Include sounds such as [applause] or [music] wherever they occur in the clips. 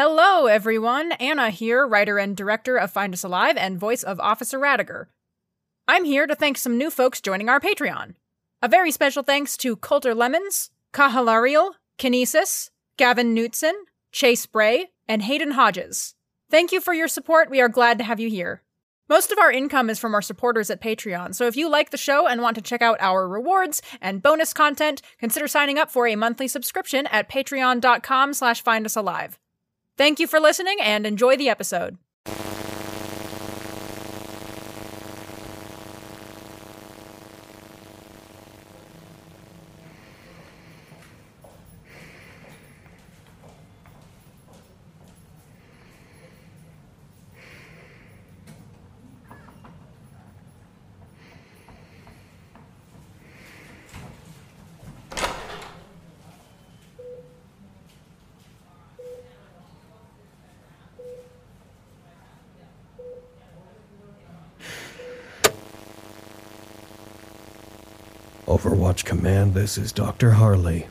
Hello, everyone. Anna here, writer and director of Find Us Alive and voice of Officer Raddagher. I'm here to thank some new folks joining our Patreon. A very special thanks to Coulter Lemons, Kahalariel, Kinesis, Gavin Knutson, Chase Bray, and Hayden Hodges. Thank you for your support. We are glad to have you here. Most of our income is from our supporters at Patreon, so if you like the show and want to check out our rewards and bonus content, consider signing up for a monthly subscription at patreon.com slash findusalive. Thank you for listening and enjoy the episode. Overwatch Command, this is Dr. Harley,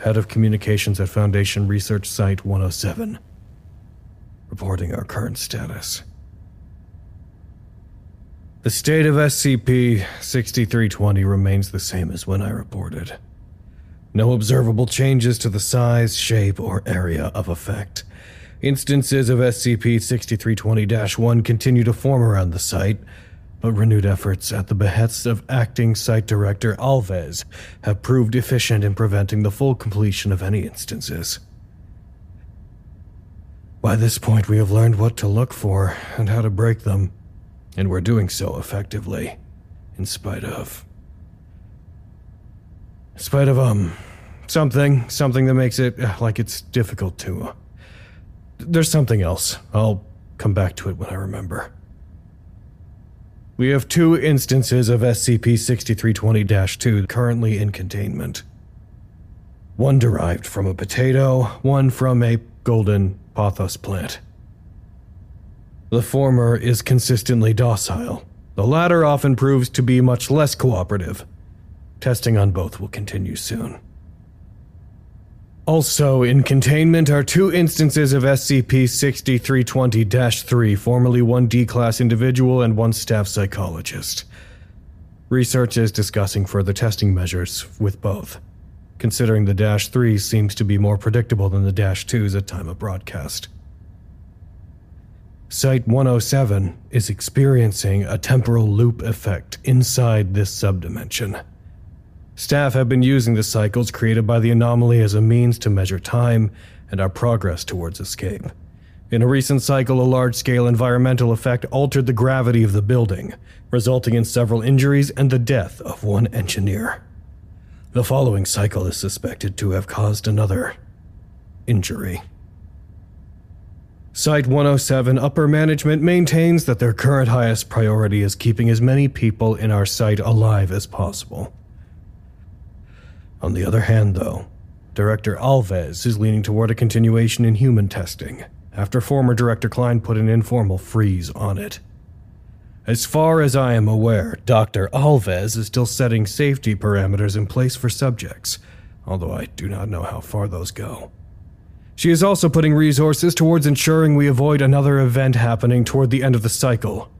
Head of Communications at Foundation Research Site 107, reporting our current status. The state of SCP 6320 remains the same as when I reported. No observable changes to the size, shape, or area of effect. Instances of SCP 6320 1 continue to form around the site but renewed efforts at the behest of acting site director Alves have proved efficient in preventing the full completion of any instances. By this point, we have learned what to look for and how to break them, and we're doing so effectively, in spite of. In spite of, um, something, something that makes it uh, like it's difficult to. There's something else. I'll come back to it when I remember. We have two instances of SCP 6320 2 currently in containment. One derived from a potato, one from a golden pothos plant. The former is consistently docile, the latter often proves to be much less cooperative. Testing on both will continue soon. Also, in containment are two instances of SCP 6320 3, formerly one D class individual and one staff psychologist. Research is discussing further testing measures with both, considering the Dash 3 seems to be more predictable than the Dash 2s at time of broadcast. Site 107 is experiencing a temporal loop effect inside this subdimension. Staff have been using the cycles created by the anomaly as a means to measure time and our progress towards escape. In a recent cycle, a large scale environmental effect altered the gravity of the building, resulting in several injuries and the death of one engineer. The following cycle is suspected to have caused another injury. Site 107 upper management maintains that their current highest priority is keeping as many people in our site alive as possible. On the other hand, though, Director Alves is leaning toward a continuation in human testing, after former Director Klein put an informal freeze on it. As far as I am aware, Dr. Alves is still setting safety parameters in place for subjects, although I do not know how far those go. She is also putting resources towards ensuring we avoid another event happening toward the end of the cycle,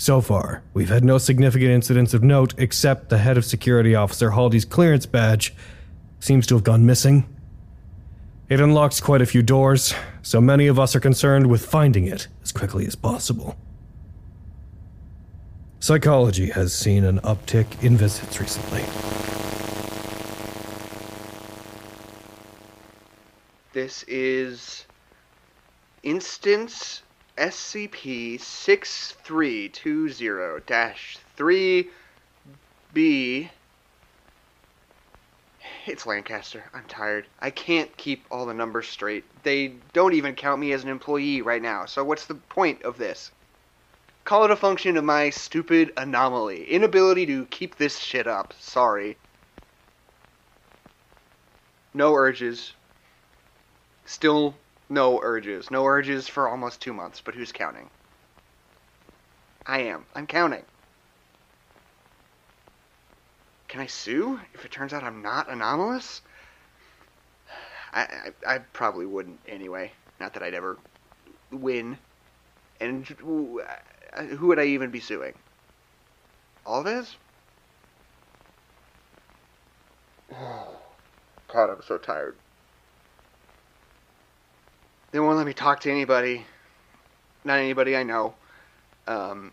so far, we've had no significant incidents of note except the head of security officer Haldy's clearance badge seems to have gone missing. It unlocks quite a few doors, so many of us are concerned with finding it as quickly as possible. Psychology has seen an uptick in visits recently. This is instance SCP 6320 3B. It's Lancaster. I'm tired. I can't keep all the numbers straight. They don't even count me as an employee right now, so what's the point of this? Call it a function of my stupid anomaly. Inability to keep this shit up. Sorry. No urges. Still no urges. No urges for almost two months, but who's counting? I am. I'm counting. Can I sue if it turns out I'm not anomalous? I, I, I probably wouldn't anyway. Not that I'd ever win. And who uh, would I even be suing? All of Alves? [sighs] God, I'm so tired. They won't let me talk to anybody. Not anybody I know. Um,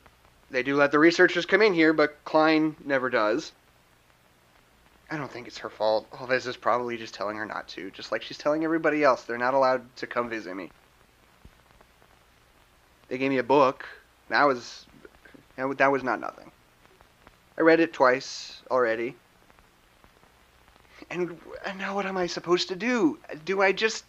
they do let the researchers come in here, but Klein never does. I don't think it's her fault. Alves is probably just telling her not to, just like she's telling everybody else. They're not allowed to come visit me. They gave me a book. That was that was not nothing. I read it twice already. And now what am I supposed to do? Do I just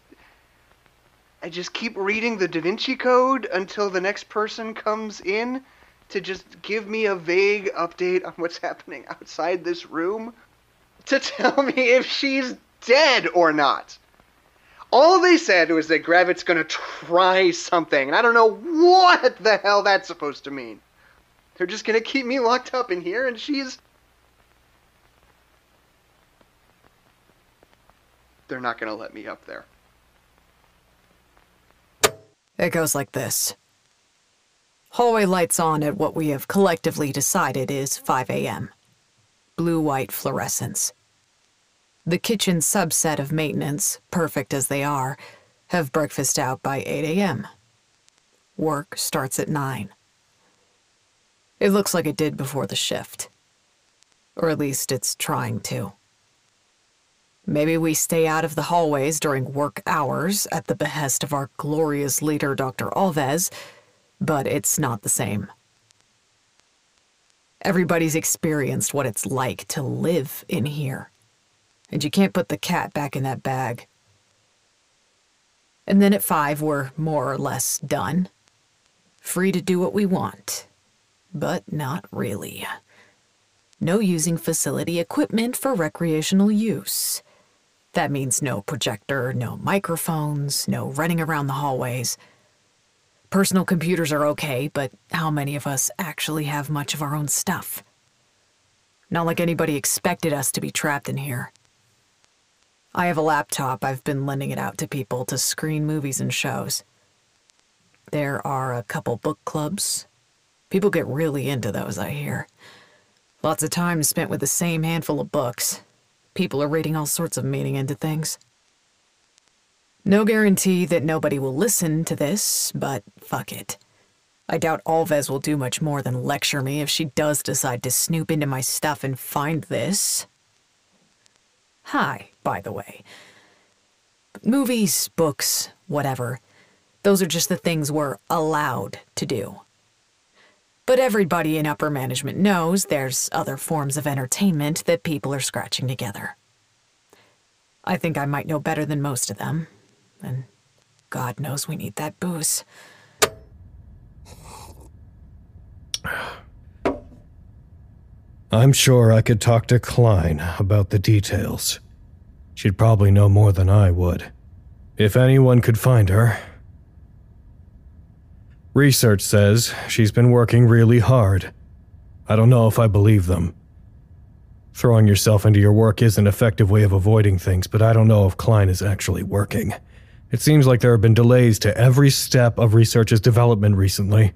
I just keep reading the Da Vinci Code until the next person comes in to just give me a vague update on what's [laughs] happening outside this room? To [laughs] tell me if she's dead or not. All they said was that Gravit's gonna try something, and I don't know what the hell that's supposed to mean. They're just gonna keep me locked up in here, and she's. They're not gonna let me up there. It goes like this Hallway lights on at what we have collectively decided is 5 a.m. Blue white fluorescence. The kitchen subset of maintenance, perfect as they are, have breakfast out by 8 a.m. Work starts at 9. It looks like it did before the shift. Or at least it's trying to. Maybe we stay out of the hallways during work hours at the behest of our glorious leader, Dr. Alves, but it's not the same. Everybody's experienced what it's like to live in here. And you can't put the cat back in that bag. And then at five, we're more or less done. Free to do what we want. But not really. No using facility equipment for recreational use. That means no projector, no microphones, no running around the hallways. Personal computers are okay, but how many of us actually have much of our own stuff? Not like anybody expected us to be trapped in here. I have a laptop, I've been lending it out to people to screen movies and shows. There are a couple book clubs. People get really into those, I hear. Lots of time spent with the same handful of books, People are reading all sorts of meaning into things. No guarantee that nobody will listen to this, but fuck it. I doubt Alves will do much more than lecture me if she does decide to snoop into my stuff and find this. Hi, by the way. Movies, books, whatever. Those are just the things we're allowed to do. But everybody in upper management knows there's other forms of entertainment that people are scratching together. I think I might know better than most of them, and God knows we need that booze. I'm sure I could talk to Klein about the details. She'd probably know more than I would. If anyone could find her, Research says she's been working really hard. I don't know if I believe them. Throwing yourself into your work is an effective way of avoiding things, but I don't know if Klein is actually working. It seems like there have been delays to every step of research's development recently.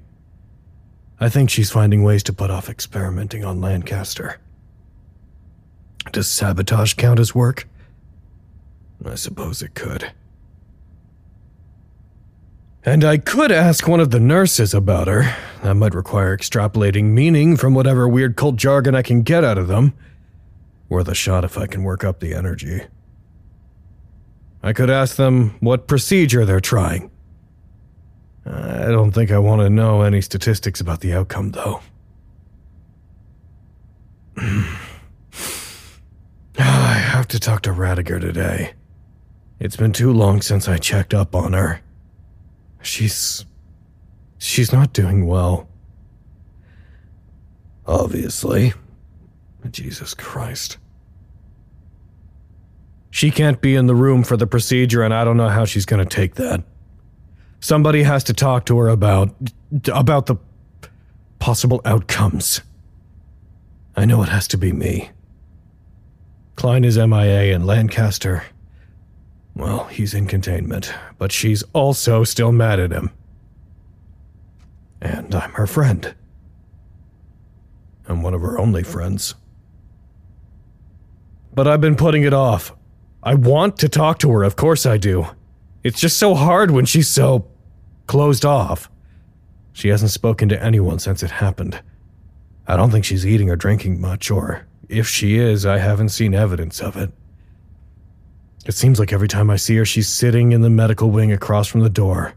I think she's finding ways to put off experimenting on Lancaster. Does sabotage count as work? I suppose it could. And I could ask one of the nurses about her. That might require extrapolating meaning from whatever weird cult jargon I can get out of them. Worth a shot if I can work up the energy. I could ask them what procedure they're trying. I don't think I want to know any statistics about the outcome, though. [sighs] I have to talk to Raddagher today. It's been too long since I checked up on her. She's. She's not doing well. Obviously. Jesus Christ. She can't be in the room for the procedure, and I don't know how she's going to take that. Somebody has to talk to her about. about the possible outcomes. I know it has to be me. Klein is MIA, and Lancaster. Well, he's in containment, but she's also still mad at him. And I'm her friend. I'm one of her only friends. But I've been putting it off. I want to talk to her, of course I do. It's just so hard when she's so closed off. She hasn't spoken to anyone since it happened. I don't think she's eating or drinking much, or if she is, I haven't seen evidence of it. It seems like every time I see her, she's sitting in the medical wing across from the door.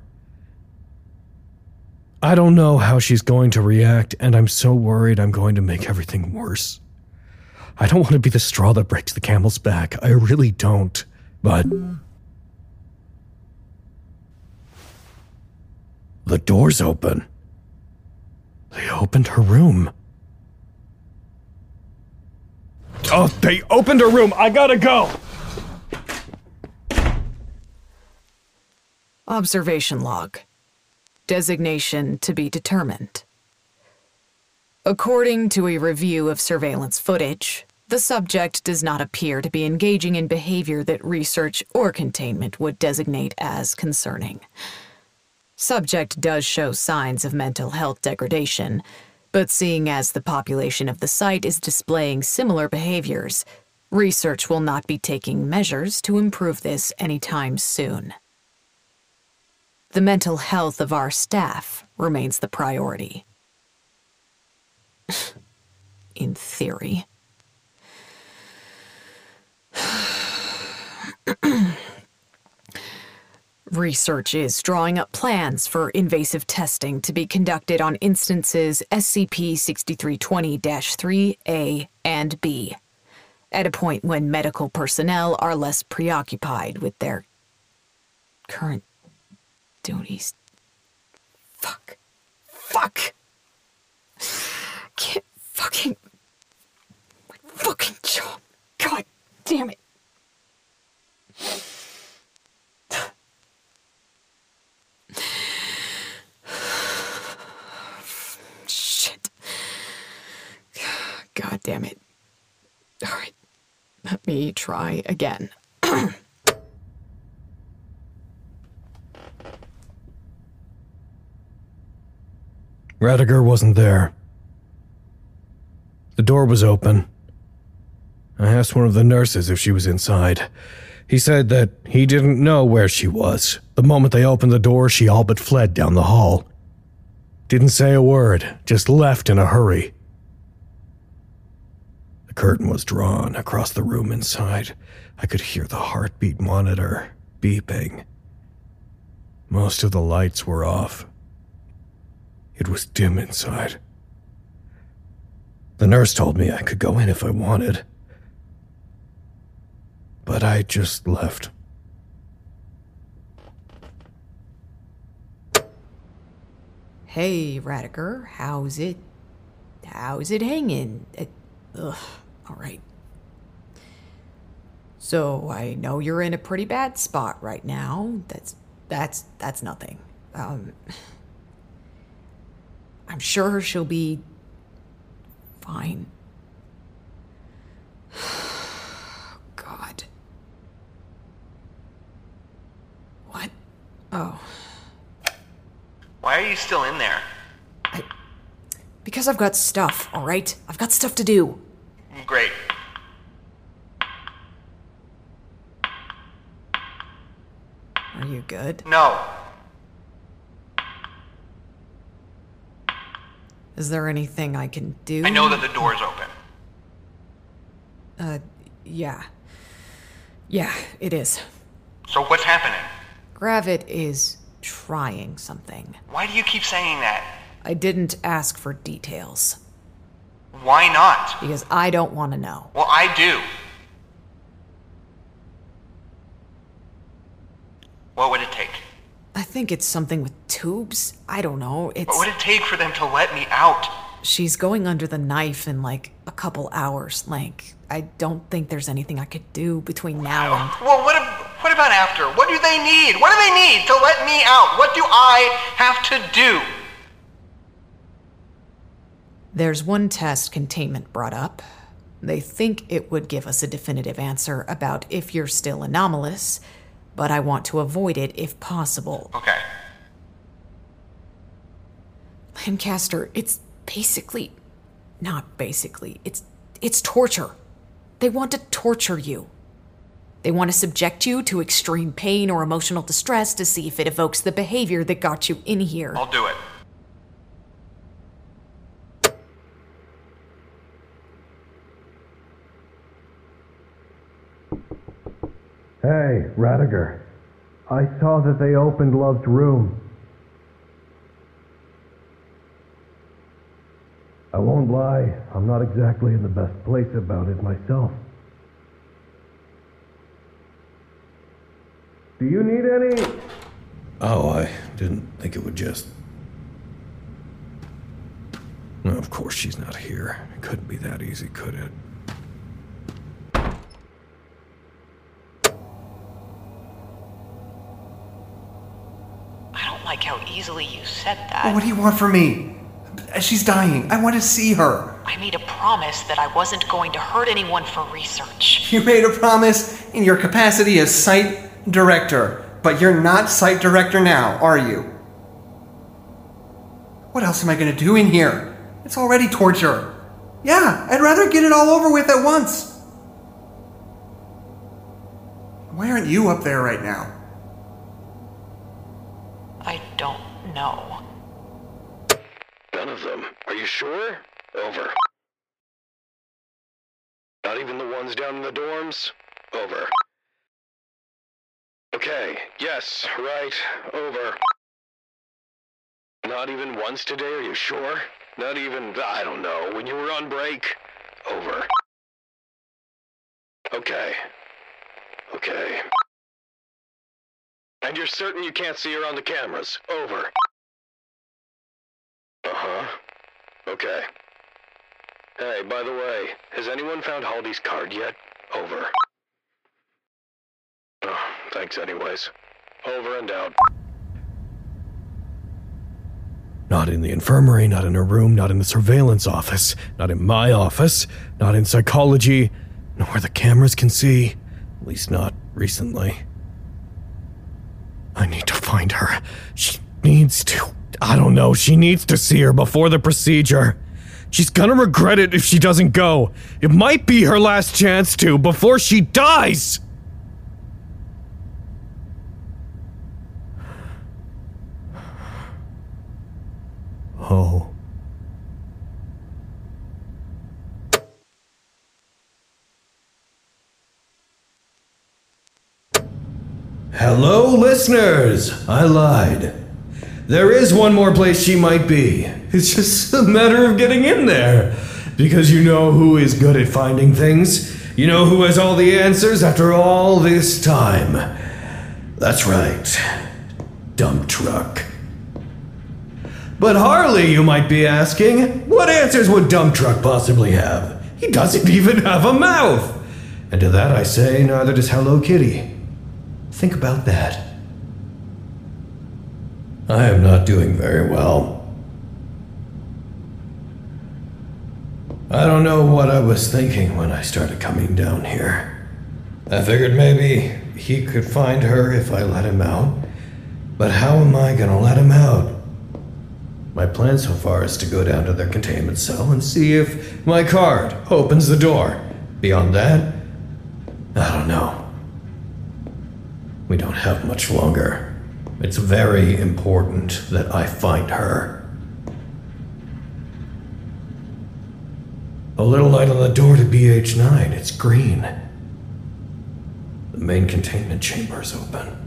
I don't know how she's going to react, and I'm so worried I'm going to make everything worse. I don't want to be the straw that breaks the camel's back. I really don't. But. The door's open. They opened her room. Oh, they opened her room. I gotta go. Observation log. Designation to be determined. According to a review of surveillance footage, the subject does not appear to be engaging in behavior that research or containment would designate as concerning. Subject does show signs of mental health degradation, but seeing as the population of the site is displaying similar behaviors, research will not be taking measures to improve this anytime soon. The mental health of our staff remains the priority. In theory. Research is drawing up plans for invasive testing to be conducted on instances SCP 6320 3A and B, at a point when medical personnel are less preoccupied with their current duties. Fuck. Fuck! Can't fucking. My fucking job. God damn it. Shit. God damn it. Alright. Let me try again. [clears throat] Raddagher wasn't there. The door was open. I asked one of the nurses if she was inside. He said that he didn't know where she was. The moment they opened the door, she all but fled down the hall. Didn't say a word, just left in a hurry. The curtain was drawn across the room inside. I could hear the heartbeat monitor beeping. Most of the lights were off. It was dim inside. The nurse told me I could go in if I wanted. But I just left. Hey, Raddagher, how's it? How's it hanging? Uh, ugh, all right. So I know you're in a pretty bad spot right now. That's that's that's nothing. Um, I'm sure she'll be fine. [sighs] God. What? Oh. Why are you still in there? Because I've got stuff, all right? I've got stuff to do. Great. Are you good? No. Is there anything I can do? I know that the door's open. Uh, yeah. Yeah, it is. So what's happening? Gravit is trying something. Why do you keep saying that? I didn't ask for details Why not? because I don't want to know. Well, I do. What would it think it's something with tubes. I don't know. It's What would it take for them to let me out? she's going under the knife in like a couple hours. Like I don't think there's anything I could do between now and [sighs] Well, what, what about after? What do they need? What do they need to let me out? What do I have to do? There's one test containment brought up. They think it would give us a definitive answer about if you're still anomalous, but I want to avoid it if possible. Okay. Lancaster, it's basically. Not basically, it's. It's torture. They want to torture you. They want to subject you to extreme pain or emotional distress to see if it evokes the behavior that got you in here. I'll do it. Hey, Raddagher. I saw that they opened Love's room. I won't lie, I'm not exactly in the best place about it myself. Do you need any? Oh, I didn't think it would just. No, of course she's not here. It couldn't be that easy, could it? I don't like how easily you said that. Well, what do you want from me? She's dying. I want to see her. I made a promise that I wasn't going to hurt anyone for research. You made a promise in your capacity as site director, but you're not site director now, are you? What else am I going to do in here? It's already torture. Yeah, I'd rather get it all over with at once. Why aren't you up there right now? I don't know. None of them. Are you sure? Over. Not even the ones down in the dorms? Over. Okay, yes, right, over. Not even once today, are you sure? Not even, I don't know, when you were on break? Over. Okay. Okay. And you're certain you can't see her on the cameras? Over. Uh-huh. Okay. Hey, by the way, has anyone found Haldy's card yet? Over. Oh, thanks anyways. Over and out. Not in the infirmary, not in her room, not in the surveillance office, not in my office, not in psychology, nor the cameras can see. At least not recently. I need to find her. She needs to. I don't know, she needs to see her before the procedure. She's gonna regret it if she doesn't go. It might be her last chance to before she dies! Oh. Hello, listeners! I lied. There is one more place she might be. It's just a matter of getting in there. Because you know who is good at finding things. You know who has all the answers after all this time. That's right. Dump truck. But Harley, you might be asking, what answers would Dump Truck possibly have? He doesn't [laughs] even have a mouth. And to that I say, neither does Hello Kitty. Think about that. I am not doing very well. I don't know what I was thinking when I started coming down here. I figured maybe he could find her if I let him out. But how am I gonna let him out? My plan so far is to go down to their containment cell and see if my card opens the door. Beyond that, I don't know. We don't have much longer. It's very important that I find her. A little light on the door to BH9. It's green. The main containment chamber is open.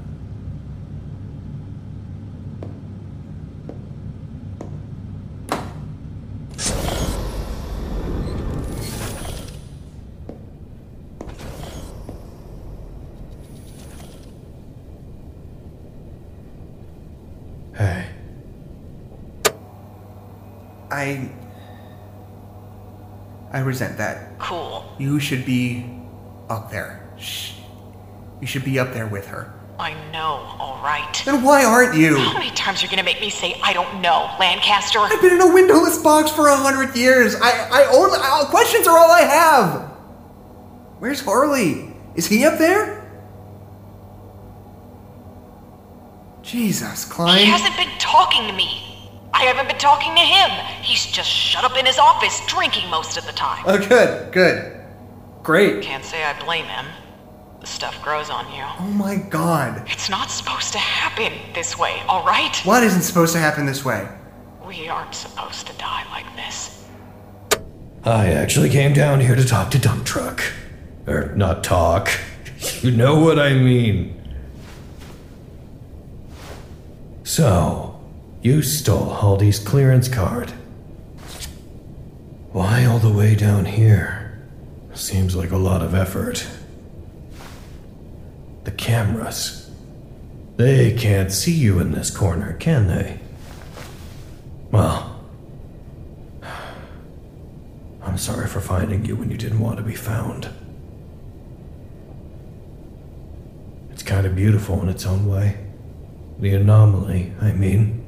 I. I resent that. Cool. You should be up there. Shh. You should be up there with her. I know, alright. Then why aren't you? How many times are you gonna make me say I don't know, Lancaster? I've been in a windowless box for a hundred years. I, I only I, questions are all I have. Where's Harley? Is he up there? Jesus, He hasn't been talking to me. I haven't been talking to him. He's just shut up in his office drinking most of the time. Oh, good, good. Great. Can't say I blame him. The stuff grows on you. Oh my god. It's not supposed to happen this way, alright? What isn't supposed to happen this way? We aren't supposed to die like this. I actually came down here to talk to Dump Truck. Or not talk. You know what I mean. So, you stole Haldy's clearance card. Why all the way down here? Seems like a lot of effort. The cameras. They can't see you in this corner, can they? Well, I'm sorry for finding you when you didn't want to be found. It's kind of beautiful in its own way. The anomaly, I mean.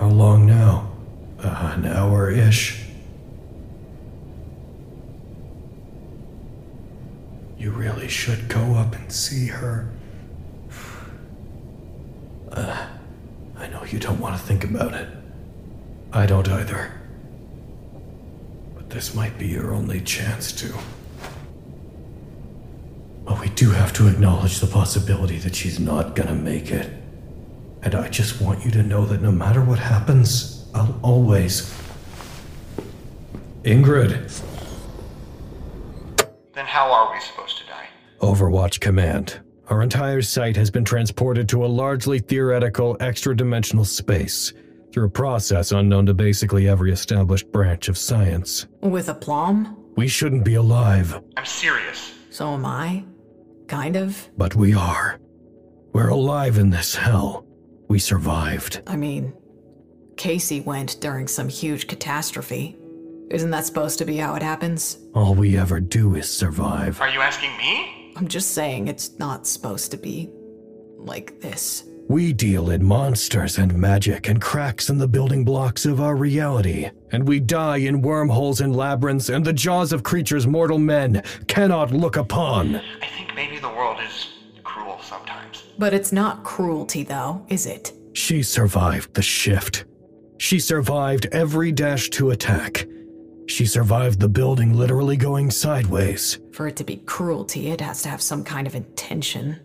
How long now? Uh, an hour ish. You really should go up and see her. [sighs] Uh, I know you don't want to think about it. I don't either. But this might be your only chance to. But we do have to acknowledge the possibility that she's not gonna make it. And I just want you to know that no matter what happens, I'll always. Ingrid, Then how are we supposed to die? Overwatch Command. Our entire site has been transported to a largely theoretical extra dimensional space through a process unknown to basically every established branch of science. With aplomb? We shouldn't be alive, I'm serious. So am I. Kind of. but we are. We're alive in this hell. We survived. I mean, Casey went during some huge catastrophe. Isn't that supposed to be how it happens? All we ever do is survive. Are you asking me? I'm just saying it's not supposed to be like this. We deal in monsters and magic and cracks in the building blocks of our reality. And we die in wormholes and labyrinths and the jaws of creatures mortal men cannot look upon. I think maybe the world is cruel sometimes. But it's not cruelty, though, is it? She survived the shift. She survived every Dash 2 attack. She survived the building literally going sideways. For it to be cruelty, it has to have some kind of intention.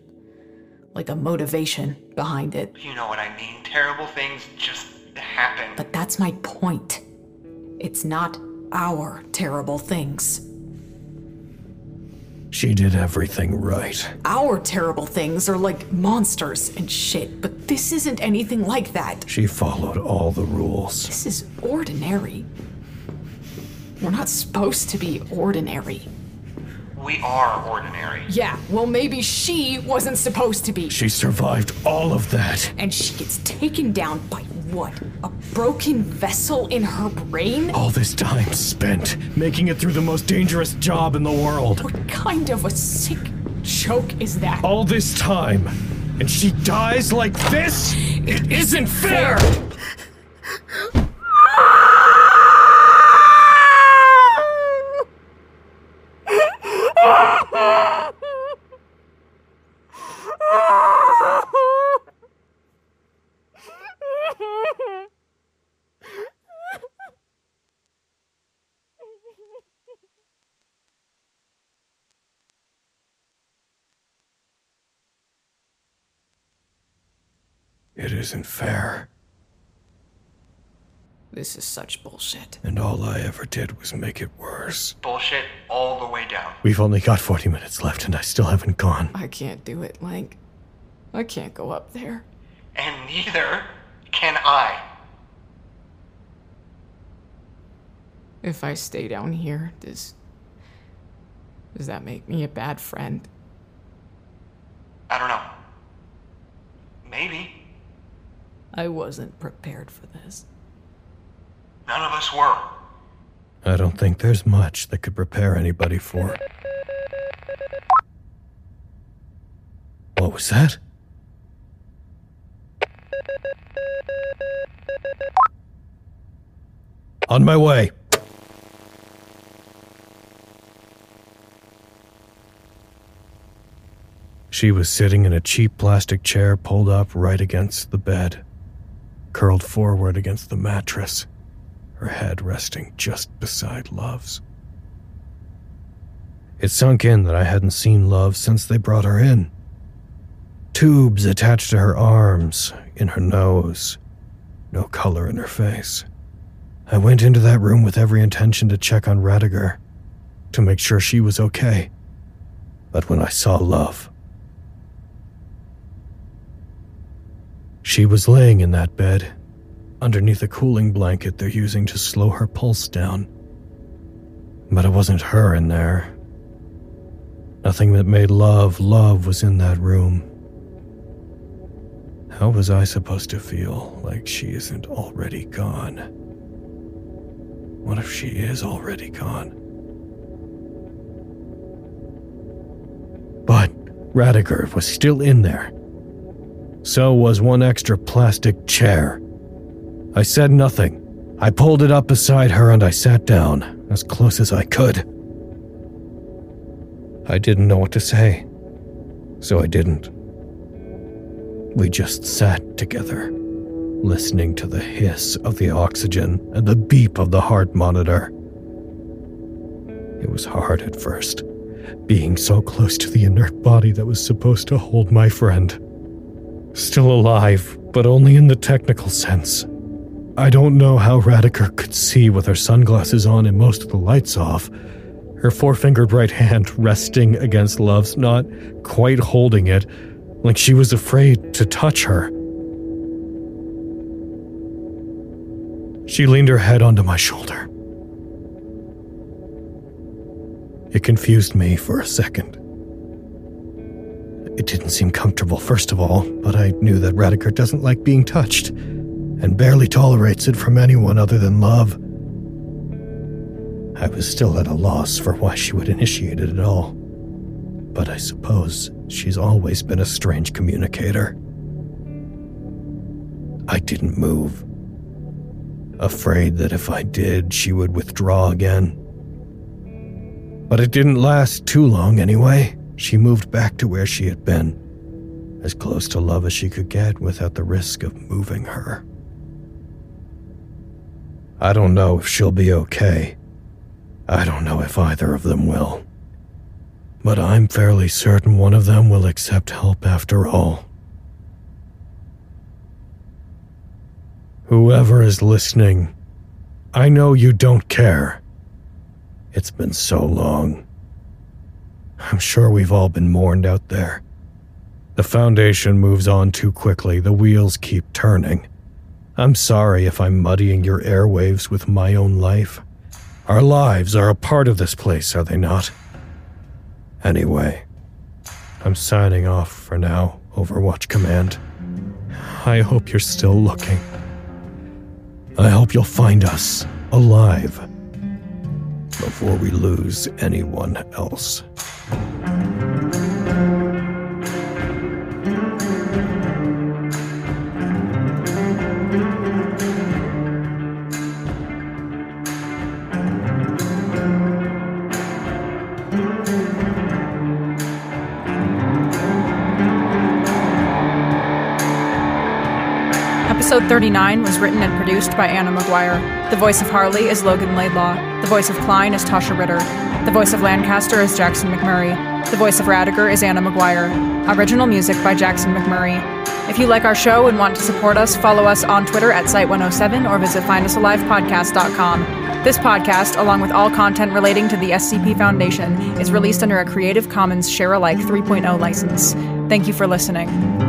Like a motivation behind it. You know what I mean. Terrible things just happen. But that's my point. It's not our terrible things. She did everything right. Our terrible things are like monsters and shit, but this isn't anything like that. She followed all the rules. This is ordinary. We're not supposed to be ordinary. We are ordinary. Yeah, well, maybe she wasn't supposed to be. She survived all of that. And she gets taken down by what? A broken vessel in her brain? All this time spent making it through the most dangerous job in the world. What kind of a sick joke is that? All this time. And she dies like this? It isn't fair! [laughs] It isn't fair. This is such bullshit. And all I ever did was make it worse. Bullshit all the way down. We've only got 40 minutes left and I still haven't gone. I can't do it, Lank. I can't go up there. And neither can I. If I stay down here, does. Does that make me a bad friend? I don't know. Maybe. I wasn't prepared for this. None of us were. I don't think there's much that could prepare anybody for. What was that? On my way. She was sitting in a cheap plastic chair pulled up right against the bed, curled forward against the mattress, her head resting just beside Love's. It sunk in that I hadn't seen Love since they brought her in. Tubes attached to her arms, in her nose, no color in her face. I went into that room with every intention to check on Raddagher, to make sure she was okay. But when I saw Love, she was laying in that bed, underneath a cooling blanket they're using to slow her pulse down. But it wasn't her in there. Nothing that made love love was in that room. How was I supposed to feel like she isn't already gone? What if she is already gone? But Raddagher was still in there. So was one extra plastic chair. I said nothing. I pulled it up beside her and I sat down, as close as I could. I didn't know what to say, so I didn't. We just sat together, listening to the hiss of the oxygen and the beep of the heart monitor. It was hard at first, being so close to the inert body that was supposed to hold my friend. Still alive, but only in the technical sense. I don't know how Raddagher could see with her sunglasses on and most of the lights off, her four fingered right hand resting against Love's, not quite holding it, like she was afraid to touch her. She leaned her head onto my shoulder. It confused me for a second. It didn't seem comfortable, first of all, but I knew that Raddagher doesn't like being touched, and barely tolerates it from anyone other than love. I was still at a loss for why she would initiate it at all. But I suppose she's always been a strange communicator. I didn't move, afraid that if I did, she would withdraw again. But it didn't last too long anyway. She moved back to where she had been, as close to love as she could get without the risk of moving her. I don't know if she'll be okay. I don't know if either of them will. But I'm fairly certain one of them will accept help after all. Whoever is listening, I know you don't care. It's been so long. I'm sure we've all been mourned out there. The Foundation moves on too quickly, the wheels keep turning. I'm sorry if I'm muddying your airwaves with my own life. Our lives are a part of this place, are they not? Anyway, I'm signing off for now, Overwatch Command. I hope you're still looking. I hope you'll find us alive before we lose anyone else. Episode 39 was written and produced by Anna Maguire. The voice of Harley is Logan Laidlaw. The voice of Klein is Taschia Ritter. The voice of Lancaster is Jackson McMurray. The voice of Raddagher is Anna Maguire. Original music by Jackson McMurray. If you like our show and want to support us, follow us on Twitter at Site107 or visit findusalivepodcast.com. This podcast, along with all content relating to the SCP Foundation, is released under a Creative Commons Share Alike 3.0 license. Thank you for listening.